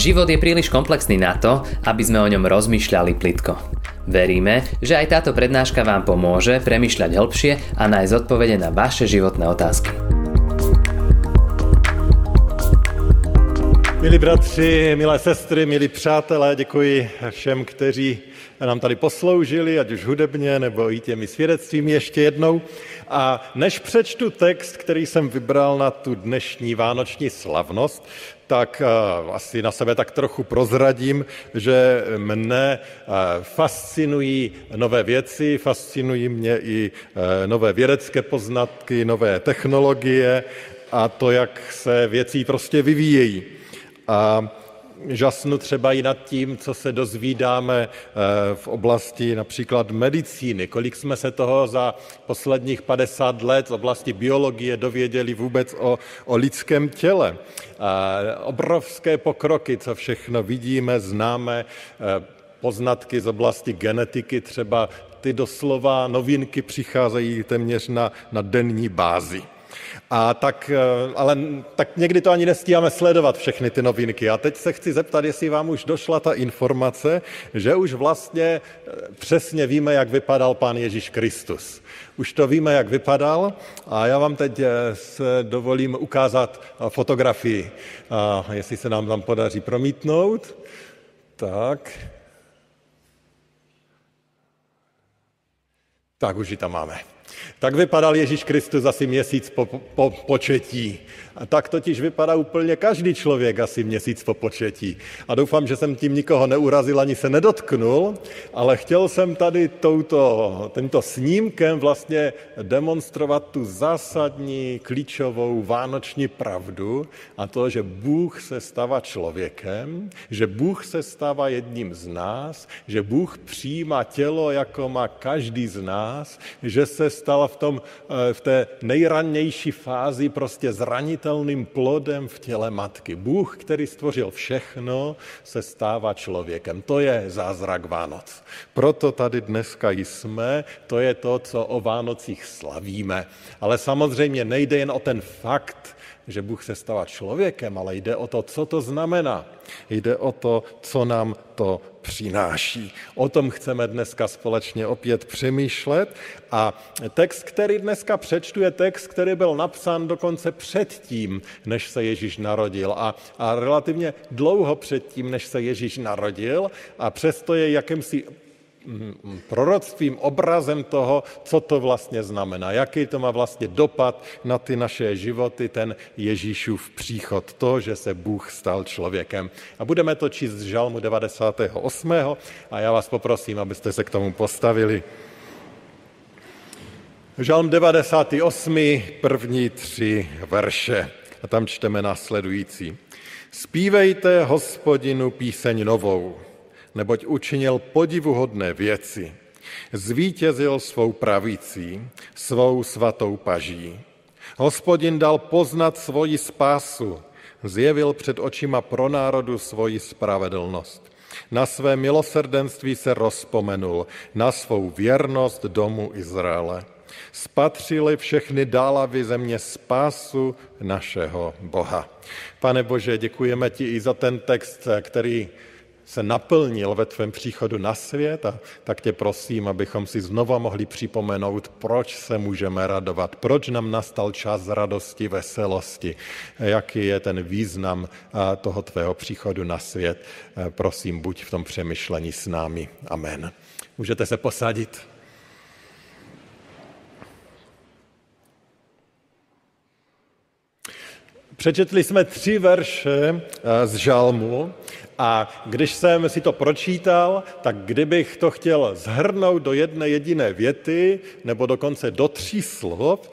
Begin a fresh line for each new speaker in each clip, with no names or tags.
Život je príliš komplexný na to, aby sme o ňom rozmýšľali plitko. Veríme, že aj táto prednáška vám pomôže premyšľať hĺbšie a nájsť odpovede na vaše životné otázky.
Milí bratři, milé sestry, milí přátelé, děkuji všem, kteří nám tady posloužili, ať už hudebně nebo i těmi svědectvími ještě jednou. A než přečtu text, který jsem vybral na tu dnešní vánoční slavnost, tak uh, asi na sebe tak trochu prozradím, že mne uh, fascinují nové věci, fascinují mě i uh, nové vědecké poznatky, nové technologie a to, jak se věcí prostě vyvíjejí. A žasnu třeba i nad tím, co se dozvídáme v oblasti například medicíny. Kolik jsme se toho za posledních 50 let v oblasti biologie dověděli vůbec o, o lidském těle. Obrovské pokroky, co všechno vidíme, známe, poznatky z oblasti genetiky, třeba ty doslova novinky přicházejí téměř na, na denní bázi. A tak, ale tak někdy to ani nestíháme sledovat všechny ty novinky. A teď se chci zeptat, jestli vám už došla ta informace, že už vlastně přesně víme, jak vypadal pán Ježíš Kristus. Už to víme, jak vypadal a já vám teď se dovolím ukázat fotografii, a jestli se nám tam podaří promítnout. Tak. Tak už ji tam máme. Tak vypadal Ježíš Kristus asi měsíc po, po početí. A tak totiž vypadá úplně každý člověk asi měsíc po početí. A doufám, že jsem tím nikoho neurazil ani se nedotknul, ale chtěl jsem tady touto, tento snímkem vlastně demonstrovat tu zásadní, klíčovou vánoční pravdu a to, že Bůh se stává člověkem, že Bůh se stává jedním z nás, že Bůh přijímá tělo, jako má každý z nás, že se stal v, tom, v té nejrannější fázi prostě zranitelným plodem v těle matky. Bůh, který stvořil všechno, se stává člověkem. To je zázrak Vánoc. Proto tady dneska jsme, to je to, co o Vánocích slavíme. Ale samozřejmě nejde jen o ten fakt, že Bůh se stává člověkem, ale jde o to, co to znamená. Jde o to, co nám to přináší. O tom chceme dneska společně opět přemýšlet a text, který dneska přečtu, je text, který byl napsán dokonce předtím, než se Ježíš narodil a, a relativně dlouho předtím, než se Ježíš narodil a přesto je jakýmsi proroctvím, obrazem toho, co to vlastně znamená, jaký to má vlastně dopad na ty naše životy, ten Ježíšův příchod, to, že se Bůh stal člověkem. A budeme to číst z Žalmu 98. a já vás poprosím, abyste se k tomu postavili. Žalm 98. první tři verše. A tam čteme následující. Spívejte hospodinu píseň novou, neboť učinil podivuhodné věci. Zvítězil svou pravicí, svou svatou paží. Hospodin dal poznat svoji spásu, zjevil před očima pro národu svoji spravedlnost. Na své milosrdenství se rozpomenul, na svou věrnost domu Izraele. Spatřili všechny dálavy země spásu našeho Boha. Pane Bože, děkujeme ti i za ten text, který se naplnil ve tvém příchodu na svět a tak tě prosím, abychom si znova mohli připomenout, proč se můžeme radovat, proč nám nastal čas radosti, veselosti, jaký je ten význam toho tvého příchodu na svět. Prosím, buď v tom přemýšlení s námi. Amen. Můžete se posadit. Přečetli jsme tři verše z Žalmu a když jsem si to pročítal, tak kdybych to chtěl zhrnout do jedné jediné věty, nebo dokonce do tří slov,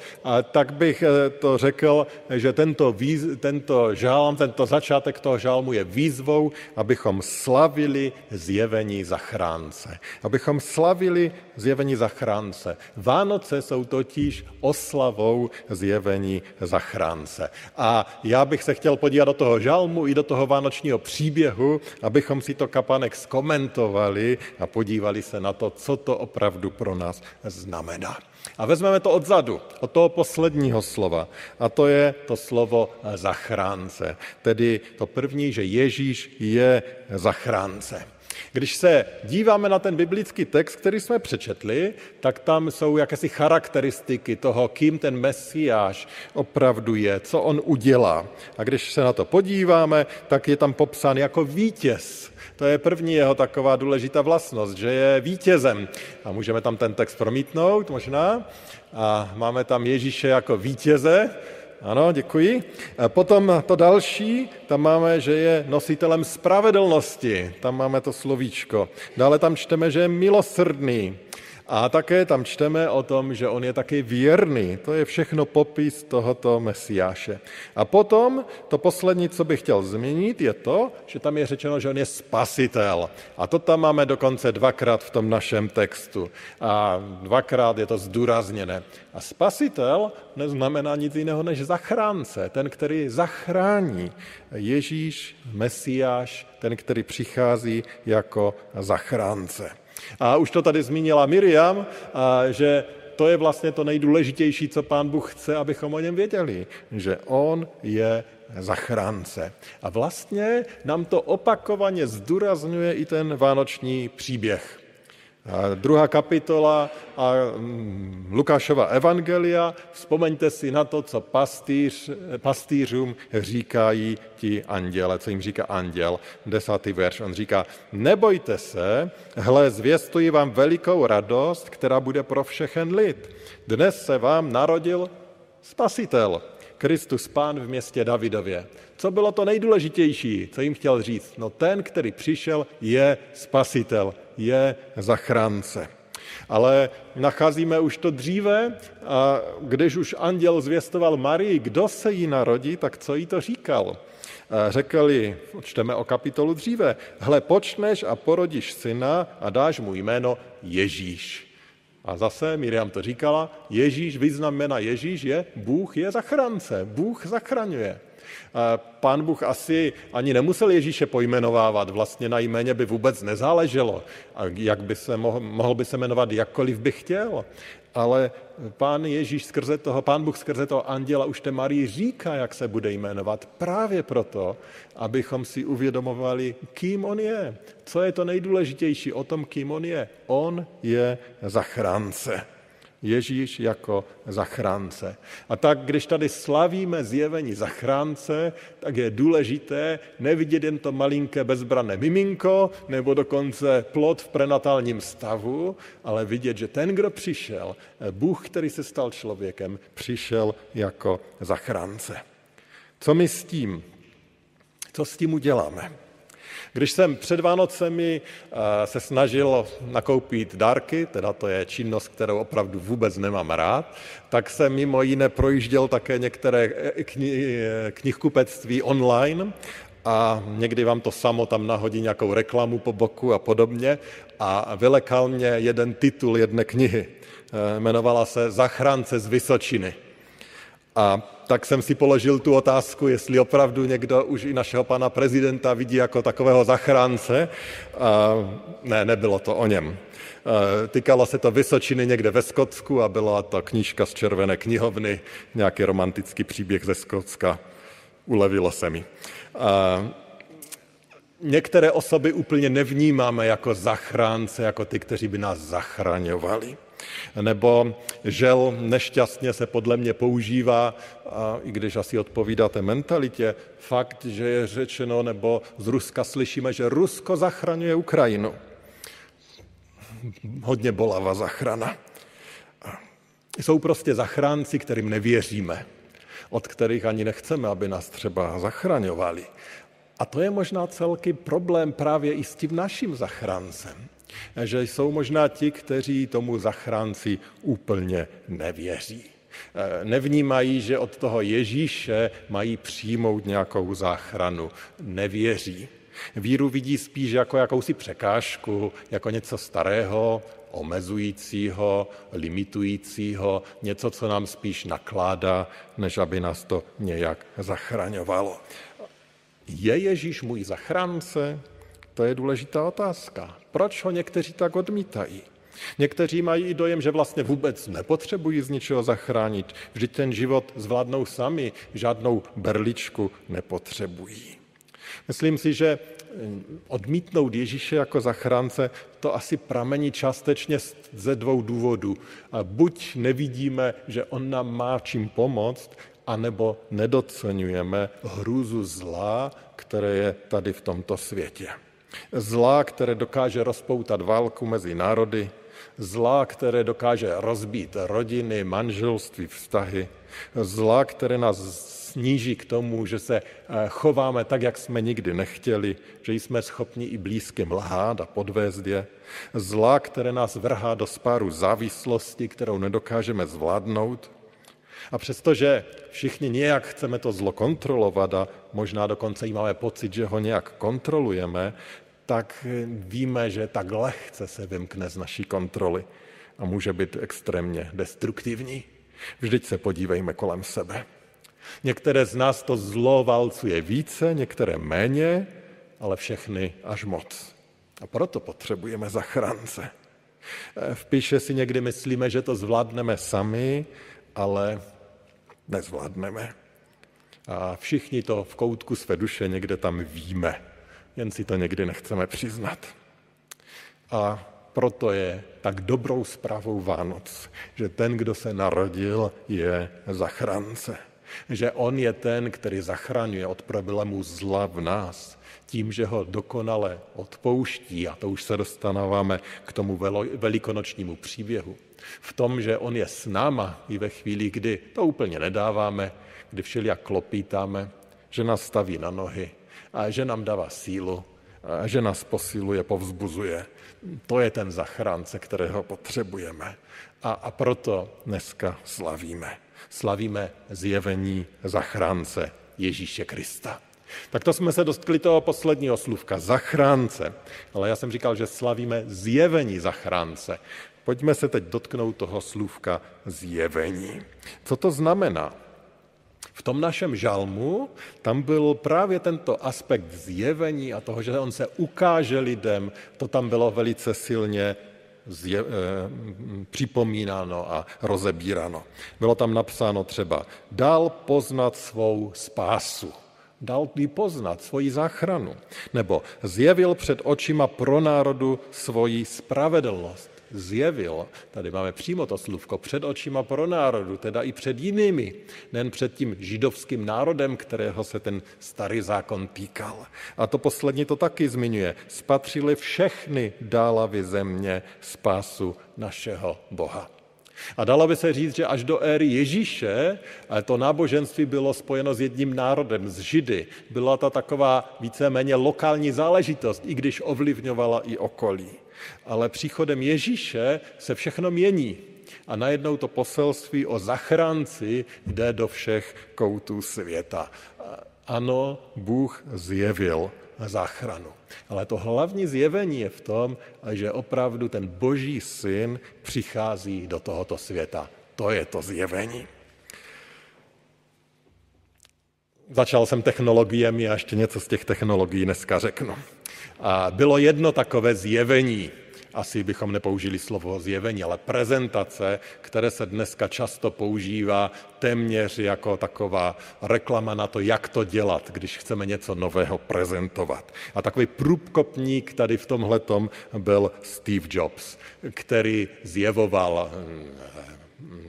tak bych eh, to řekl, že tento, výz, tento žálm, tento začátek toho žálmu je výzvou, abychom slavili zjevení zachránce. Abychom slavili zjevení zachránce. Vánoce jsou totiž oslavou zjevení zachránce. A já bych se chtěl podívat do toho žalmu i do toho vánočního příběhu, abychom si to kapanek skomentovali a podívali se na to, co to opravdu pro nás znamená. A vezmeme to odzadu, od toho posledního slova. A to je to slovo zachránce. Tedy to první, že Ježíš je zachránce. Když se díváme na ten biblický text, který jsme přečetli, tak tam jsou jakési charakteristiky toho, kým ten Mesiáš opravdu je, co on udělá. A když se na to podíváme, tak je tam popsán jako vítěz. To je první jeho taková důležitá vlastnost, že je vítězem. A můžeme tam ten text promítnout možná. A máme tam Ježíše jako vítěze, ano, děkuji. A potom to další, tam máme, že je nositelem spravedlnosti. Tam máme to slovíčko. Dále tam čteme, že je milosrdný. A také tam čteme o tom, že on je taky věrný. To je všechno popis tohoto mesiáše. A potom to poslední, co bych chtěl zmínit, je to, že tam je řečeno, že on je spasitel. A to tam máme dokonce dvakrát v tom našem textu. A dvakrát je to zdůrazněné. A spasitel neznamená nic jiného než zachránce, ten, který zachrání. Ježíš, Mesiáš, ten, který přichází jako zachránce. A už to tady zmínila Miriam, že to je vlastně to nejdůležitější, co pán Bůh chce, abychom o něm věděli, že on je zachránce. A vlastně nám to opakovaně zdůrazňuje i ten vánoční příběh. Druhá kapitola a mm, Lukášova evangelia, vzpomeňte si na to, co pastýř, pastýřům říkají ti anděle, co jim říká anděl, desátý verš. On říká, nebojte se, hle, zvěstuji vám velikou radost, která bude pro všechen lid. Dnes se vám narodil spasitel, Kristus Pán v městě Davidově. Co bylo to nejdůležitější, co jim chtěl říct? No ten, který přišel, je spasitel, je zachránce. Ale nacházíme už to dříve, a když už anděl zvěstoval Marii, kdo se jí narodí, tak co jí to říkal? Řekl jí, čteme o kapitolu dříve, hle, počneš a porodíš syna a dáš mu jméno Ježíš. A zase Miriam to říkala, Ježíš, význam jména Ježíš je, Bůh je zachránce, Bůh zachraňuje. Pán Bůh asi ani nemusel Ježíše pojmenovávat, vlastně na jméně by vůbec nezáleželo. Jak by se mohl, mohl by se jmenovat jakkoliv by chtěl. Ale pán Ježíš skrze toho, pán Bůh skrze toho anděla už té Marii říká, jak se bude jmenovat. Právě proto, abychom si uvědomovali, kým on je. Co je to nejdůležitější o tom, kým on je. On je zachránce. Ježíš jako zachránce. A tak, když tady slavíme zjevení zachránce, tak je důležité nevidět jen to malinké bezbrané miminko nebo dokonce plod v prenatálním stavu, ale vidět, že ten, kdo přišel, Bůh, který se stal člověkem, přišel jako zachránce. Co my s tím? Co s tím uděláme? Když jsem před Vánocemi eh, se snažil nakoupit dárky, teda to je činnost, kterou opravdu vůbec nemám rád, tak jsem mimo jiné projížděl také některé eh, kni- eh, knihkupectví online a někdy vám to samo tam nahodí nějakou reklamu po boku a podobně a vylekal mě jeden titul jedné knihy. Jmenovala se Zachránce z Vysočiny. A tak jsem si položil tu otázku, jestli opravdu někdo už i našeho pana prezidenta vidí jako takového zachránce. A ne, nebylo to o něm. Týkalo se to Vysočiny někde ve Skotsku a byla to knížka z červené knihovny, nějaký romantický příběh ze Skotska. Ulevilo se mi. A některé osoby úplně nevnímáme jako zachránce, jako ty, kteří by nás zachraňovali. Nebo žel nešťastně se podle mě používá, a i když asi odpovídáte mentalitě, fakt, že je řečeno, nebo z Ruska slyšíme, že Rusko zachraňuje Ukrajinu. Hodně bolavá zachrana. Jsou prostě zachránci, kterým nevěříme, od kterých ani nechceme, aby nás třeba zachraňovali. A to je možná celky problém právě i s tím naším zachráncem že jsou možná ti, kteří tomu zachránci úplně nevěří. Eh, nevnímají, že od toho Ježíše mají přijmout nějakou záchranu. Nevěří. Víru vidí spíš jako jakousi překážku, jako něco starého, omezujícího, limitujícího, něco, co nám spíš nakládá, než aby nás to nějak zachraňovalo. Je Ježíš můj zachránce? To je důležitá otázka. Proč ho někteří tak odmítají? Někteří mají i dojem, že vlastně vůbec nepotřebují z ničeho zachránit, vždyť ten život zvládnou sami, žádnou berličku nepotřebují. Myslím si, že odmítnout Ježíše jako zachránce, to asi pramení částečně ze dvou důvodů. Buď nevidíme, že on nám má čím pomoct, anebo nedocenujeme hrůzu zla, které je tady v tomto světě. Zla, které dokáže rozpoutat válku mezi národy, zla, které dokáže rozbít rodiny, manželství, vztahy, zla, které nás sníží k tomu, že se eh, chováme tak, jak jsme nikdy nechtěli, že jsme schopni i blízkým lhát a podvést je, zla, které nás vrhá do spáru závislosti, kterou nedokážeme zvládnout, a přestože všichni nějak chceme to zlo kontrolovat a možná dokonce i máme pocit, že ho nějak kontrolujeme, tak víme, že tak lehce se vymkne z naší kontroly a může být extrémně destruktivní. Vždyť se podívejme kolem sebe. Některé z nás to zlo válcuje více, některé méně, ale všechny až moc. A proto potřebujeme zachránce. V píše si někdy myslíme, že to zvládneme sami, ale nezvládneme. A všichni to v koutku své duše někde tam víme, jen si to někdy nechceme přiznat. A proto je tak dobrou zprávou Vánoc, že ten, kdo se narodil, je zachránce. Že on je ten, který zachraňuje od problémů zla v nás, tím, že ho dokonale odpouští, a to už se dostáváme k tomu velikonočnímu příběhu, v tom, že on je s náma i ve chvíli, kdy to úplně nedáváme, kdy všelijak klopítáme, že nás staví na nohy a že nám dává sílu a že nás posiluje, povzbuzuje. To je ten zachránce, kterého potřebujeme. A, a proto dneska slavíme. Slavíme zjevení zachránce Ježíše Krista. Tak to jsme se dostali toho posledního slůvka, zachránce. Ale já jsem říkal, že slavíme zjevení zachránce. Pojďme se teď dotknout toho slůvka zjevení. Co to znamená? V tom našem žalmu tam byl právě tento aspekt zjevení a toho, že on se ukáže lidem, to tam bylo velice silně zje, eh, připomínáno a rozebíráno. Bylo tam napsáno třeba, dal poznat svou spásu, dal jí poznat svoji záchranu, nebo zjevil před očima pro národu svoji spravedlnost zjevil, tady máme přímo to slůvko, před očima pro národu, teda i před jinými, nejen před tím židovským národem, kterého se ten starý zákon týkal. A to poslední to taky zmiňuje. Spatřili všechny dálavy země spásu našeho Boha. A dalo by se říct, že až do éry Ježíše to náboženství bylo spojeno s jedním národem, s Židy. Byla to taková víceméně lokální záležitost, i když ovlivňovala i okolí. Ale příchodem Ježíše se všechno mění. A najednou to poselství o zachránci jde do všech koutů světa. Ano, Bůh zjevil záchranu. Ale to hlavní zjevení je v tom, že opravdu ten boží syn přichází do tohoto světa. To je to zjevení. Začal jsem technologiemi a ještě něco z těch technologií dneska řeknu. A bylo jedno takové zjevení, asi bychom nepoužili slovo zjevení, ale prezentace, které se dneska často používá téměř jako taková reklama na to, jak to dělat, když chceme něco nového prezentovat. A takový průbkopník tady v tomhletom byl Steve Jobs, který zjevoval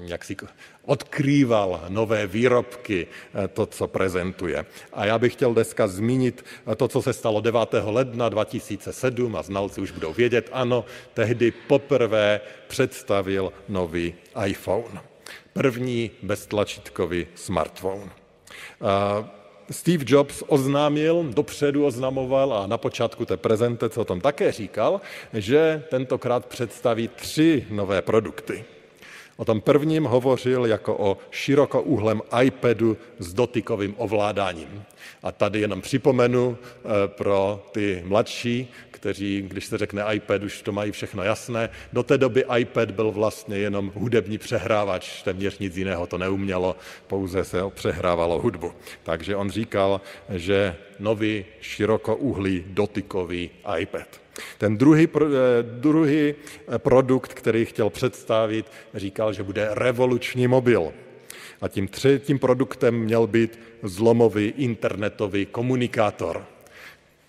jak si odkrýval nové výrobky, eh, to, co prezentuje. A já bych chtěl dneska zmínit eh, to, co se stalo 9. ledna 2007 a znalci už budou vědět, ano, tehdy poprvé představil nový iPhone. První beztlačítkový smartphone. Steve Jobs oznámil, dopředu oznamoval a na počátku té prezentace o tom také říkal, že tentokrát představí tři nové produkty. O tom prvním hovořil jako o širokouhlém iPadu s dotykovým ovládáním. A tady jenom připomenu eh, pro ty mladší, kteří, když se řekne iPad, už to mají všechno jasné. Do té doby iPad byl vlastně jenom hudební přehrávač, téměř nic jiného to neumělo, pouze se přehrávalo hudbu. Takže on říkal, že nový širokouhlý dotykový iPad. Ten druhý, eh, druhý eh, produkt, který chtěl představit, říkal, že bude revoluční mobil. A tím třetím produktem měl být zlomový internetový komunikátor.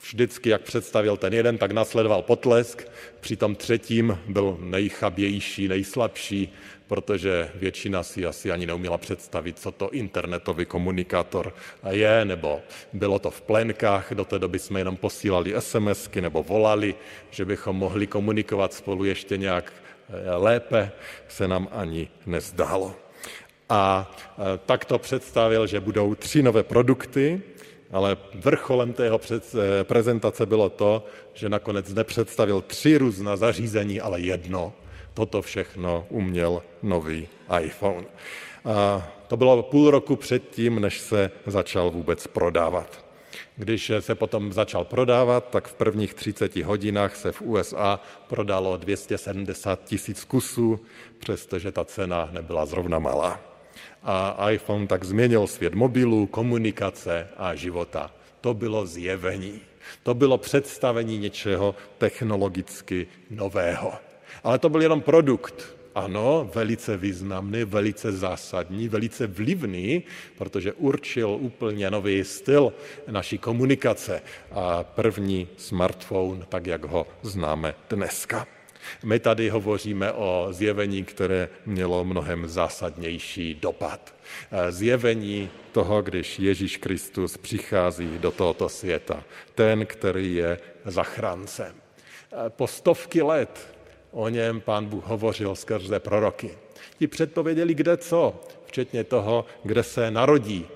Vždycky, jak představil ten jeden, tak nasledoval potlesk, při tom třetím byl nejchabější, nejslabší, protože většina si asi ani neuměla představit, co to internetový komunikátor je, nebo bylo to v plenkách, do té doby jsme jenom posílali SMSky nebo volali, že bychom mohli komunikovat spolu ještě nějak eh, lépe, se nám ani nezdálo. A eh, tak to představil, že budou tři nové produkty, ale vrcholem tého eh, prezentace bylo to, že nakonec nepředstavil tři různá zařízení, ale jedno. Toto všechno uměl nový iPhone. A to bylo půl roku předtím, než se začal vůbec prodávat. Když se potom začal prodávat, tak v prvních 30 hodinách se v USA prodalo 270 tisíc kusů, přestože ta cena nebyla zrovna malá a iPhone tak změnil svět mobilů, komunikace a života. To bylo zjevení. To bylo představení něčeho technologicky nového. Ale to byl jenom produkt. Ano, velice významný, velice zásadní, velice vlivný, protože určil úplně nový styl naší komunikace a první smartphone, tak jak ho známe dneska. My tady hovoříme o zjevení, které mělo mnohem zásadnější dopad. Zjevení toho, když Ježíš Kristus přichází do tohoto světa. Ten, který je zachráncem. Po stovky let o něm pán Bůh hovořil skrze proroky. Ti předpověděli kde co, včetně toho, kde se narodí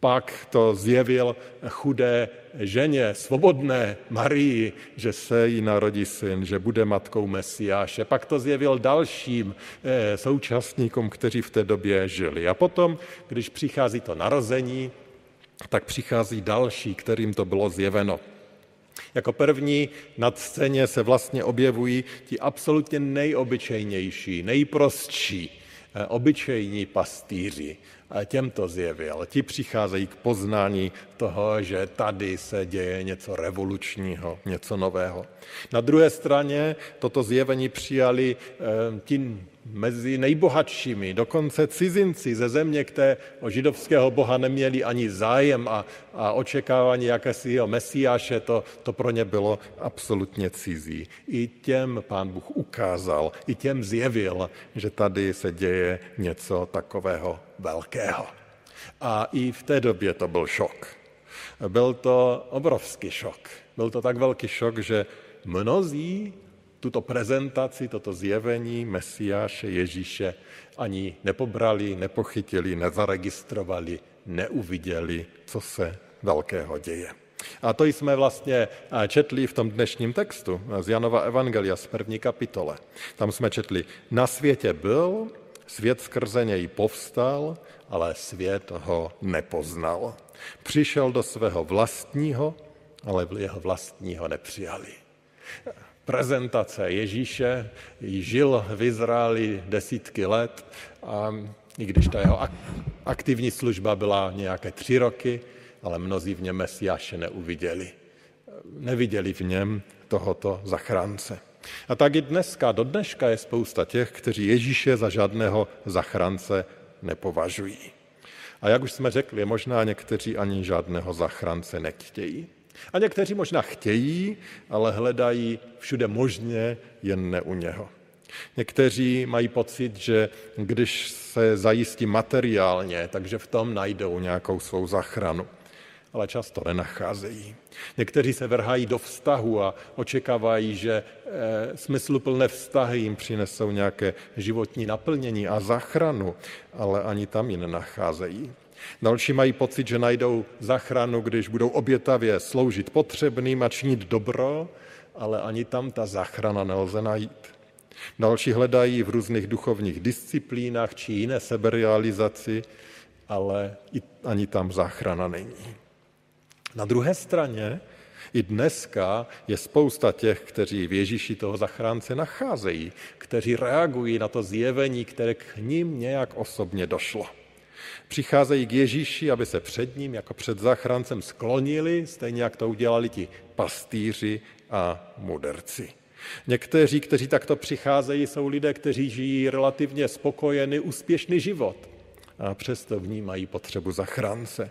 pak to zjevil chudé ženě, svobodné Marii, že se jí narodí syn, že bude matkou Mesiáše. Pak to zjevil dalším eh, současníkům, kteří v té době žili. A potom, když přichází to narození, tak přichází další, kterým to bylo zjeveno. Jako první na scéně se vlastně objevují ti absolutně nejobyčejnější, nejprostší, obyčejní pastýři, těm to zjevil. Ti přicházejí k poznání toho, že tady se děje něco revolučního, něco nového. Na druhé straně toto zjevení přijali eh, ti mezi nejbohatšími, dokonce cizinci ze země, které o židovského boha neměli ani zájem a, a očekávání jakésiho mesiáše, to, to pro ně bylo absolutně cizí. I těm pán Bůh ukázal, i těm zjevil, že tady se děje něco takového velkého. A i v té době to byl šok. Byl to obrovský šok. Byl to tak velký šok, že mnozí tuto prezentaci, toto zjevení Mesiáše Ježíše ani nepobrali, nepochytili, nezaregistrovali, neuviděli, co se velkého děje. A to jsme vlastně četli v tom dnešním textu z Janova Evangelia z první kapitole. Tam jsme četli, na světě byl, svět skrze něj povstal, ale svět ho nepoznal. Přišel do svého vlastního, ale jeho vlastního nepřijali prezentace Ježíše, žil v Izraeli desítky let a i když ta jeho aktivní služba byla nějaké tři roky, ale mnozí v něm Mesiáše neuviděli. Neviděli v něm tohoto zachránce. A tak i dneska, do dneška je spousta těch, kteří Ježíše za žádného zachránce nepovažují. A jak už jsme řekli, možná někteří ani žádného zachránce nechtějí. A někteří možná chtějí, ale hledají všude možně, jen ne u něho. Někteří mají pocit, že když se zajistí materiálně, takže v tom najdou nějakou svou zachranu. Ale často nenacházejí. Někteří se vrhají do vztahu a očekávají, že e, smysluplné vztahy jim přinesou nějaké životní naplnění a zachranu, ale ani tam ji nenacházejí. Další mají pocit, že najdou zachranu, když budou obětavě sloužit potřebným a činit dobro, ale ani tam ta zachrana nelze najít. Další hledají v různých duchovních disciplínách či jiné seberealizaci, ale ani tam záchrana není. Na druhé straně i dneska je spousta těch, kteří v Ježíši toho zachránce nacházejí, kteří reagují na to zjevení, které k ním nějak osobně došlo. Přicházejí k Ježíši, aby se před ním jako před zachráncem sklonili, stejně jak to udělali ti pastýři a mudrci. Někteří, kteří takto přicházejí, jsou lidé, kteří žijí relativně spokojený, úspěšný život a přesto vnímají potřebu zachránce.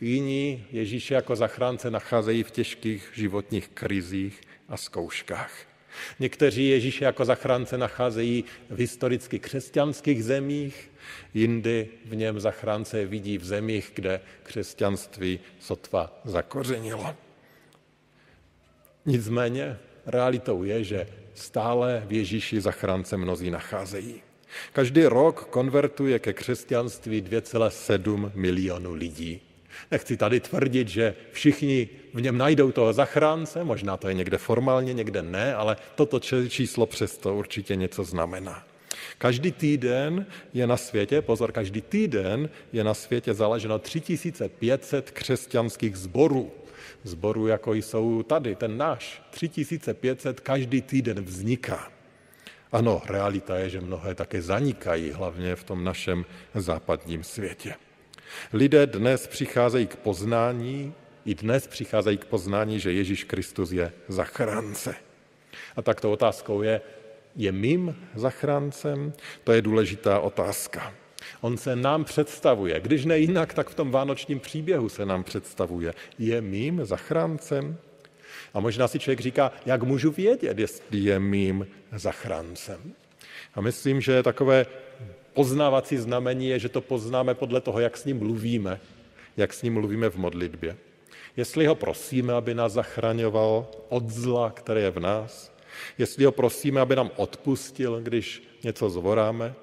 Jiní Ježíše jako zachránce nacházejí v těžkých životních krizích a zkouškách. Někteří Ježíše jako zachránce nacházejí v historicky křesťanských zemích, jindy v něm zachránce vidí v zemích, kde křesťanství sotva zakořenilo. Nicméně realitou je, že stále v Ježíši zachránce mnozí nacházejí. Každý rok konvertuje ke křesťanství 2,7 milionu lidí. Nechci tady tvrdit, že všichni v něm najdou toho zachránce, možná to je někde formálně, někde ne, ale toto číslo přesto určitě něco znamená. Každý týden je na světě, pozor, každý týden je na světě založeno 3500 křesťanských zborů. Zborů, jako jsou tady, ten náš. 3500 každý týden vzniká. Ano, realita je, že mnohé také zanikají, hlavně v tom našem západním světě. Lidé dnes přicházejí k poznání, i dnes přicházejí k poznání, že Ježíš Kristus je zachránce. A tak to otázkou je, je mým zachráncem? To je důležitá otázka. On se nám představuje, když ne jinak, tak v tom vánočním příběhu se nám představuje. Je mým zachráncem? A možná si člověk říká, jak můžu vědět, jestli je mým zachráncem. A myslím, že takové poznávací znamení je, že to poznáme podle toho, jak s ním mluvíme, jak s ním mluvíme v modlitbě. Jestli ho prosíme, aby nás zachraňoval od zla, které je v nás, jestli ho prosíme, aby nám odpustil, když něco zvoráme,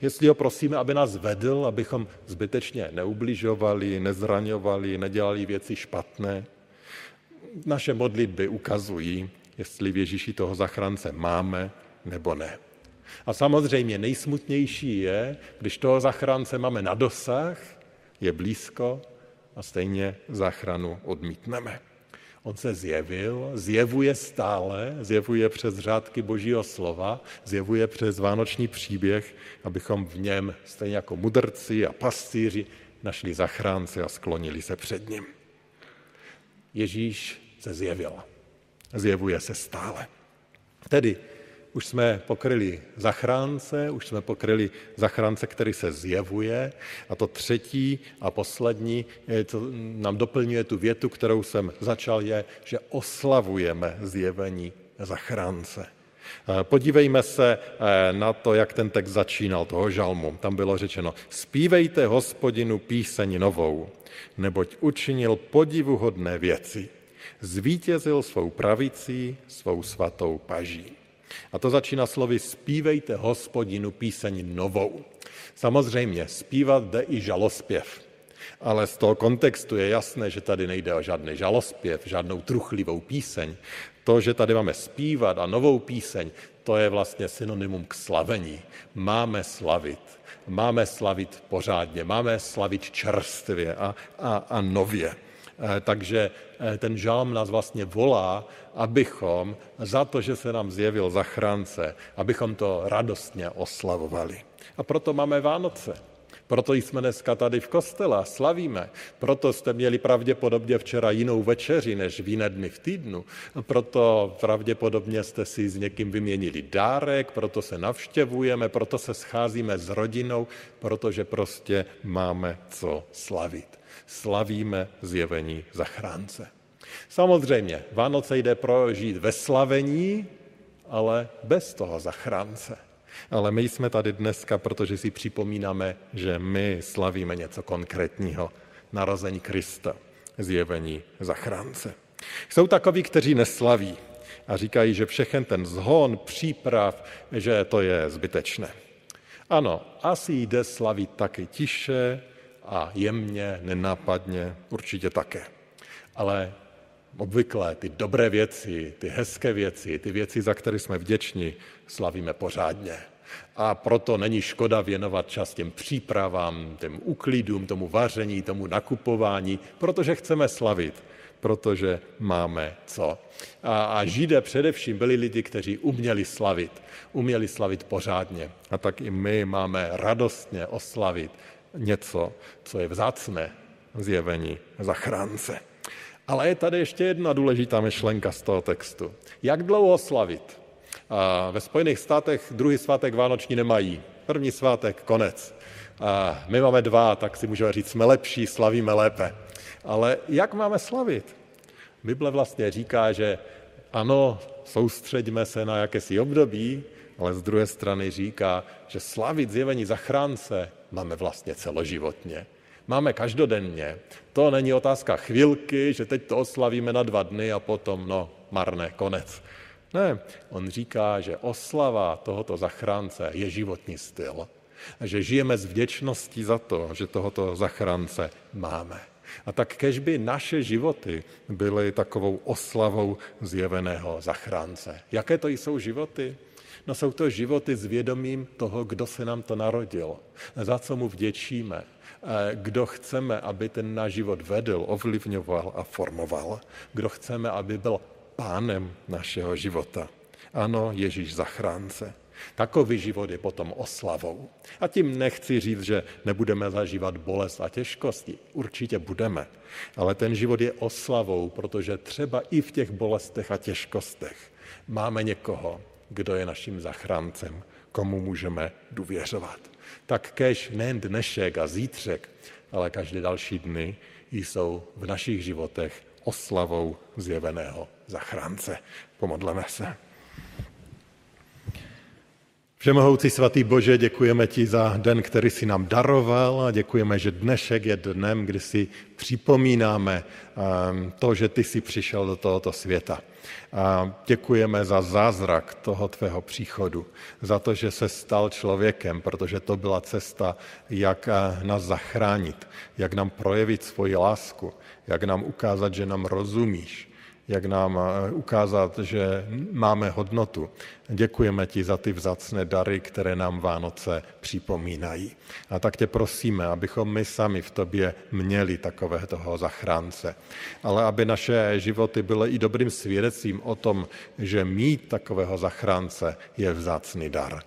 jestli ho prosíme, aby nás vedl, abychom zbytečně neubližovali, nezraňovali, nedělali věci špatné. Naše modlitby ukazují, jestli v Ježíši toho zachránce máme nebo ne. A samozřejmě nejsmutnější je, když toho zachránce máme na dosah, je blízko a stejně záchranu odmítneme. On se zjevil, zjevuje stále, zjevuje přes řádky Božího slova, zjevuje přes vánoční příběh, abychom v něm, stejně jako mudrci a pastýři, našli zachránce a sklonili se před ním. Ježíš se zjevil. Zjevuje se stále. Tedy už jsme pokryli zachránce, už jsme pokryli zachránce, který se zjevuje. A to třetí a poslední to nám doplňuje tu větu, kterou jsem začal, je, že oslavujeme zjevení zachránce. Eh, podívejme se eh, na to, jak ten text začínal, toho žalmu. Tam bylo řečeno, zpívejte hospodinu píseň novou, neboť učinil podivuhodné věci. Zvítězil svou pravicí, svou svatou paží. A to začíná slovy zpívejte hospodinu píseň novou. Samozřejmě, zpívat jde i žalospěv. Ale z toho kontextu je jasné, že tady nejde o žádný žalospěv, žádnou truchlivou píseň. To, že tady máme zpívat a novou píseň, to je vlastně synonymum k slavení. Máme slavit. Máme slavit pořádně, máme slavit čerstvě a, a, a nově. Eh, takže eh, ten žálm nás vlastně volá, abychom za to, že se nám zjevil zachránce, abychom to radostně oslavovali. A proto máme Vánoce. Proto jsme dneska tady v kostele a slavíme. Proto jste měli pravděpodobně včera jinou večeři než v jiné dny v týdnu. Proto pravděpodobně jste si s někým vyměnili dárek, proto se navštěvujeme, proto se scházíme s rodinou, protože prostě máme co slavit slavíme zjevení zachránce. Samozřejmě, Vánoce jde prožít ve slavení, ale bez toho zachránce. Ale my jsme tady dneska, protože si připomínáme, že my slavíme něco konkrétního. Narození Krista, zjevení zachránce. Jsou takoví, kteří neslaví a říkají, že všechen ten zhon, příprav, že to je zbytečné. Ano, asi jde slavit taky tiše, a jemně, nenápadně, určitě také. Ale obvykle ty dobré věci, ty hezké věci, ty věci, za které jsme vděční, slavíme pořádně. A proto není škoda věnovat čas těm přípravám, těm uklidům, tomu vaření, tomu nakupování, protože chceme slavit, protože máme co. A, a Židé především byli lidi, kteří uměli slavit, uměli slavit pořádně. A tak i my máme radostně oslavit něco, co je vzácné zjevení zachránce. Ale je tady ještě jedna důležitá myšlenka z toho textu. Jak dlouho slavit? A ve Spojených státech druhý svátek Vánoční nemají. První svátek, konec. A my máme dva, tak si můžeme říct, jsme lepší, slavíme lépe. Ale jak máme slavit? Bible vlastně říká, že ano, soustředíme se na jakési období, ale z druhé strany říká, že slavit zjevení zachránce máme vlastně celoživotně. Máme každodenně. To není otázka chvilky, že teď to oslavíme na dva dny a potom, no, marné, konec. Ne, on říká, že oslava tohoto zachránce je životní styl. Že žijeme z vděčností za to, že tohoto zachránce máme. A tak kež by naše životy byly takovou oslavou zjeveného zachránce. Jaké to jsou životy? No jsou to životy s vědomím toho, kdo se nám to narodil, za co mu vděčíme, kdo chceme, aby ten náš život vedl, ovlivňoval a formoval, kdo chceme, aby byl pánem našeho života. Ano, Ježíš zachránce. Takový život je potom oslavou. A tím nechci říct, že nebudeme zažívat bolest a těžkosti. Určitě budeme. Ale ten život je oslavou, protože třeba i v těch bolestech a těžkostech máme někoho, kdo je naším zachráncem, komu můžeme důvěřovat. Tak kež nejen dnešek a zítřek, ale každé další dny jsou v našich životech oslavou zjeveného zachránce. Pomodleme se. Všemohoucí svatý Bože, děkujeme ti za den, který si nám daroval a děkujeme, že dnešek je dnem, kdy si připomínáme ehm, to, že ty jsi přišel do tohoto světa. A děkujeme za zázrak toho tvého příchodu, za to, že se stal člověkem, protože to byla cesta, jak eh, nás zachránit, jak nám projevit svoji lásku, jak nám ukázat, že nám rozumíš, jak nám eh, ukázat, že máme hodnotu. Děkujeme ti za ty vzácné dary, které nám Vánoce připomínají. A tak tě prosíme, abychom my sami v tobě měli takové toho zachránce. Ale aby naše životy byly i dobrým svědectvím o tom, že mít takového zachránce je vzácný dar.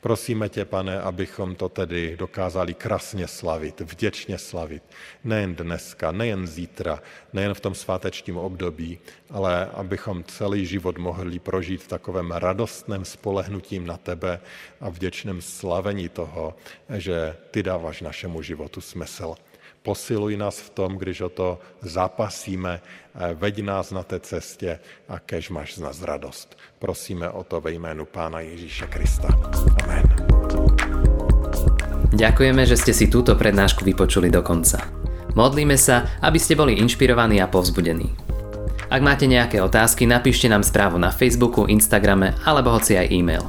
Prosíme tě, pane, abychom to tedy dokázali krásně slavit, vděčně slavit. Nejen dneska, nejen zítra, nejen v tom svátečním období, ale abychom celý život mohli prožít v takovém radostném spolehnutím na tebe a vděčném slavení toho, že ty dáváš našemu životu smysl. Posiluj nás v tom, když o to zápasíme, veď nás na té cestě a kež máš z nás radost. Prosíme o to ve jménu Pána Ježíše Krista. Amen.
Ďakujeme, že ste si túto prednášku vypočuli do konca. Modlíme sa, aby ste boli inšpirovaní a povzbudení. Ak máte nejaké otázky, napíšte nám správu na Facebooku, Instagrame alebo hoci aj e-mail.